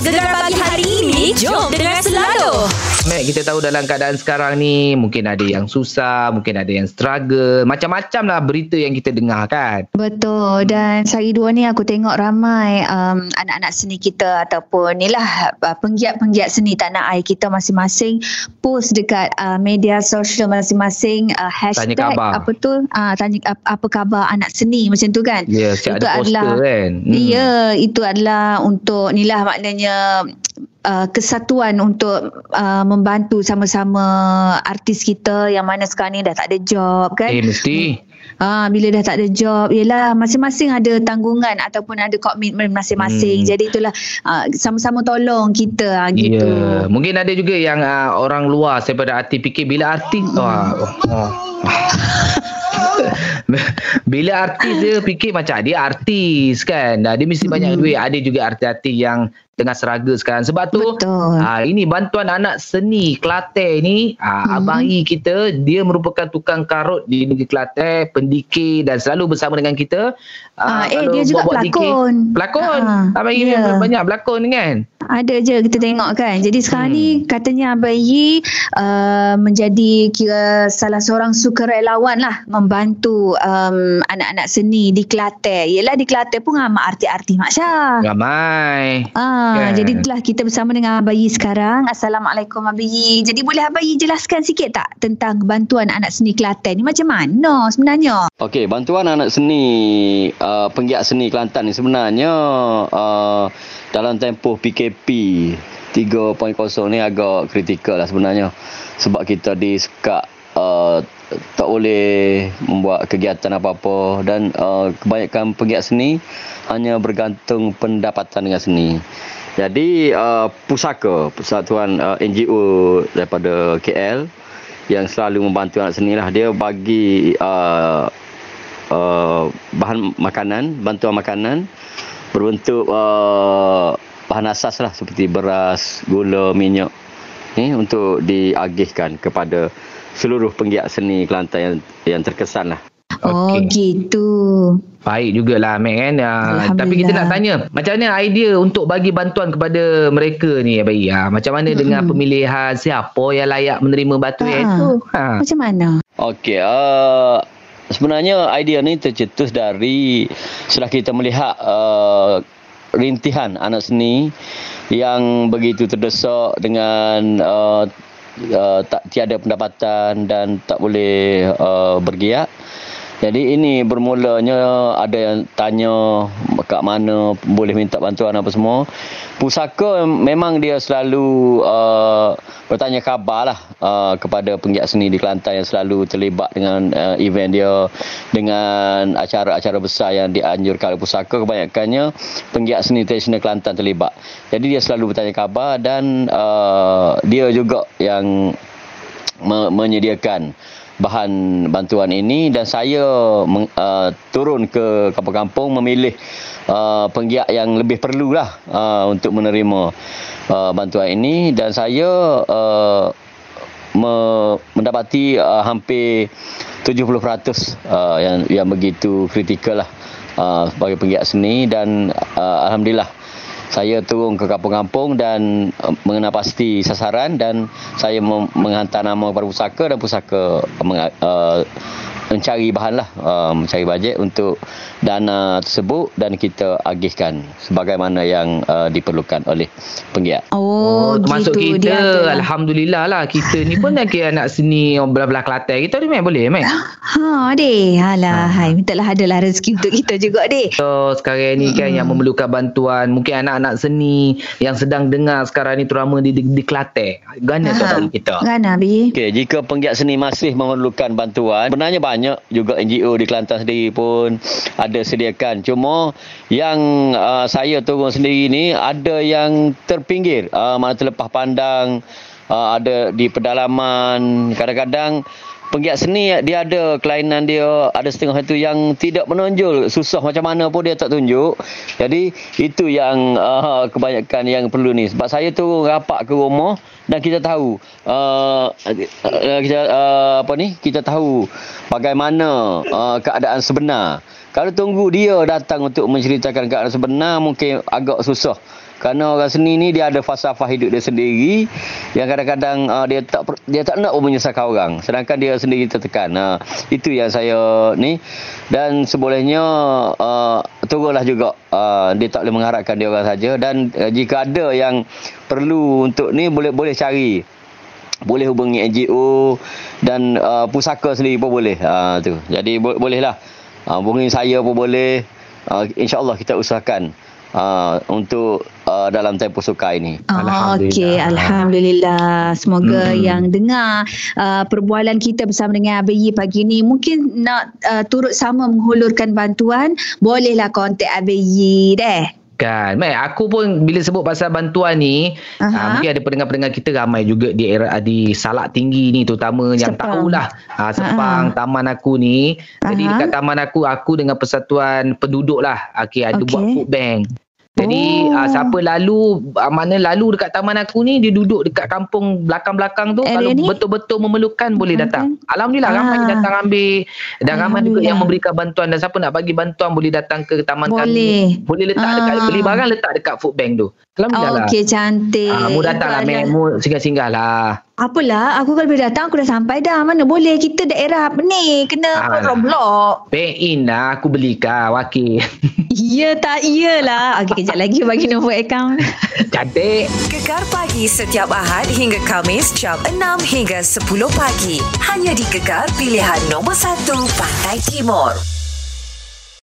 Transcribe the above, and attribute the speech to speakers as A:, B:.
A: Gegar pagi hari ini. Jom dengar
B: Mac, kita tahu dalam keadaan sekarang ni mungkin ada yang susah, mungkin ada yang struggle. Macam-macam lah berita yang kita dengar kan.
C: Betul dan sehari dua ni aku tengok ramai um, anak-anak seni kita ataupun ni lah uh, penggiat-penggiat seni tanah air kita masing-masing post dekat uh, media sosial masing-masing uh, hashtag
B: Tanya khabar.
C: apa tu uh, tanya apa, apa khabar anak seni macam tu kan.
B: Ya, yeah, ada poster kan.
C: Hmm. Ya, itu adalah untuk ni lah maknanya uh, kesatuan untuk uh, membantu sama-sama artis kita yang mana sekarang ni dah tak ada job kan.
B: Eh, mesti.
C: Ah, bila dah tak ada job, yelah masing-masing ada tanggungan ataupun ada komitmen masing-masing.
B: Hmm.
C: Jadi itulah uh, sama-sama tolong kita
B: Ya,
C: gitu.
B: mungkin ada juga yang uh, orang luar daripada artis fikir bila artis
C: Hmm.
B: wah, oh. bila artis dia fikir macam dia artis kan. Dia mesti banyak
C: Hmm.
B: duit. Ada juga artis-artis yang tengah struggle sekarang. Sebab tu
C: Betul.
B: ah ini bantuan anak seni Kelantan ni ah
C: Hmm.
B: abang I kita dia merupakan tukang karut di negeri Kelantan, pendikir dan selalu bersama dengan kita.
C: Ah, eh,
B: kalau
C: dia juga
B: dikir-
C: pelakon.
B: Pelakon.
C: Ah,
B: abang I
C: ya.
B: banyak pelakon kan.
C: Ada je kita tengok kan. Jadi sekarang
B: Hmm.
C: ni katanya Abang Yi uh, menjadi kira salah seorang sukarelawan lah membantu um, anak-anak seni di Kelantan. Yelah di Kelantan pun ramai artis-artis Mak Syah.
B: Ramai.
C: Ah,
B: Kan?
C: jadi itulah kita bersama dengan Abang Yi sekarang. Assalamualaikum Abang Yi. Jadi boleh Abang Yi jelaskan sikit tak tentang bantuan anak seni Kelantan ni macam mana sebenarnya?
D: Okey, bantuan anak seni, uh, penggiat seni Kelantan ni sebenarnya uh, dalam tempoh PKP 3.0 ni agak kritikal lah sebenarnya. Sebab kita disekat uh, tak boleh membuat kegiatan apa-apa dan uh, kebanyakan penggiat seni hanya bergantung pendapatan dengan seni. Jadi uh, pusaka, persatuan uh, NGO daripada KL yang selalu membantu anak seni lah dia bagi uh, uh, bahan makanan, bantuan makanan berbentuk uh, bahan asas lah seperti beras, gula, minyak ni untuk diagihkan kepada seluruh penggiat seni Kelantan yang yang terkesan lah.
C: Oh
B: Okey.
C: gitu.
B: Baik jugalah Mac kan. Uh,
C: Alhamdulillah.
B: tapi kita nak tanya macam mana idea untuk bagi bantuan kepada mereka ni Abang I? Ha, macam mana dengan pemilihan siapa yang layak menerima bantuan
C: Ha.
B: itu? Ha.
C: Macam mana?
D: Okey, uh, sebenarnya idea ni tercetus dari setelah kita melihat uh, rintihan anak seni yang begitu terdesak dengan uh, uh, tak tiada pendapatan dan tak boleh uh, bergiat. Jadi ini bermulanya ada yang tanya kat mana boleh minta bantuan apa semua. Pusaka memang dia selalu uh, bertanya khabar lah uh, kepada penggiat seni di Kelantan yang selalu terlibat dengan uh, event dia dengan acara-acara besar yang dianjurkan oleh pusaka kebanyakannya penggiat seni tradisional Kelantan terlibat. Jadi dia selalu bertanya khabar dan uh, dia juga yang me- menyediakan bahan bantuan ini dan saya uh, turun ke kampung-kampung memilih uh, penggiat yang lebih perlulah uh, untuk menerima uh, bantuan ini. Dan saya uh, me, mendapati uh, hampir 70% uh, yang yang begitu kritikal lah uh, sebagai penggiat seni. Dan uh, alhamdulillah saya turun ke kampung-kampung dan uh, mengenal pasti sasaran dan saya menghantar nama kepada pusaka dan pusaka uh, mencari bahan lah uh, mencari bajet untuk dana tersebut dan kita agihkan sebagaimana yang uh, diperlukan oleh penggiat.
C: Oh,
B: termasuk
C: gitu.
B: kita
C: Dia adalah-
B: Alhamdulillah lah kita ni pun nak kira anak seni orang belah-belah Kelantan kita ni Mac boleh Mac
C: Ha deh. Alah, hai mintalah adalah rezeki untuk kita juga deh.
B: So sekarang ni kan yang memerlukan bantuan Mungkin anak-anak seni Yang sedang dengar sekarang ni Terutama di, di, di Kelantan Gana tu
C: Ha.
B: bagi kita
C: Kan Abi?
D: Okey, jika penggiat seni masih memerlukan bantuan, sebenarnya banyak juga NGO di Kelantan sendiri pun ada sediakan. Cuma yang uh, saya turun sendiri ni ada yang terpinggir, uh, mana terlepas pandang, uh, ada di pedalaman. Kadang-kadang penggiat seni dia ada kelainan dia ada setengah itu yang tidak menonjol. Susah macam mana pun dia tak tunjuk. Jadi itu yang uh, kebanyakan yang perlu ni. Sebab saya tu rapat ke rumah dan kita tahu uh, kita uh, apa ni? Kita tahu bagaimana uh, keadaan sebenar. Kalau tunggu dia datang untuk menceritakan keadaan sebenar mungkin agak susah Kerana orang seni ni dia ada falsafah hidup dia sendiri yang kadang-kadang uh, dia tak dia tak nak menyusahkan orang. Sedangkan dia sendiri tertekan. Uh, itu yang saya ni dan sebolehnya uh, turunlah juga uh, dia tak boleh mengharapkan dia orang saja dan uh, jika ada yang perlu untuk ni boleh boleh cari boleh hubungi NGO dan uh, pusaka sendiri pun boleh uh, tu. Jadi bo- bolehlah uh, hubungi saya pun boleh. Uh, InsyaAllah kita usahakan uh, untuk uh, dalam tempoh suka ini.
C: Oh, Okey, Alhamdulillah. Semoga hmm. yang dengar uh, perbualan kita bersama dengan ABY pagi ni mungkin nak uh, turut sama menghulurkan bantuan, bolehlah kontak ABY deh.
B: Kan. Mai aku pun bila sebut pasal bantuan ni, uh, mungkin ada pendengar-pendengar kita ramai juga di era di Salak Tinggi ni terutama yang tahulah uh, Sepang uh-huh. taman aku ni. Jadi uh-huh. dekat taman aku aku dengan persatuan penduduk lah. Okey ada okay. buat food bank. Jadi oh. uh, siapa lalu uh, mana lalu dekat taman aku ni dia duduk dekat kampung belakang-belakang tu Area kalau ni? betul-betul memerlukan boleh datang. Alhamdulillah ah. ramai datang ambil dan ramai juga yang memberikan bantuan dan siapa nak bagi bantuan boleh datang ke taman
C: boleh.
B: kami. Boleh letak ah. dekat beli barang letak dekat food bank tu.
C: Alhamdulillah. Oh, Okey cantik.
B: Ah, mu datanglah mu singgah-singgah lah.
C: Apalah, aku kalau boleh datang, aku dah sampai dah. Mana boleh, kita daerah apa ni, kena ah, roblok.
B: Pay in lah, aku belikan, wakil.
C: Ya tak, iyalah. Okey, kejap lagi bagi nombor akaun.
B: Cantik.
A: Gegar pagi setiap Ahad hingga Kamis, jam 6 hingga 10 pagi. Hanya di Gegar pilihan nombor 1, Pantai Timur.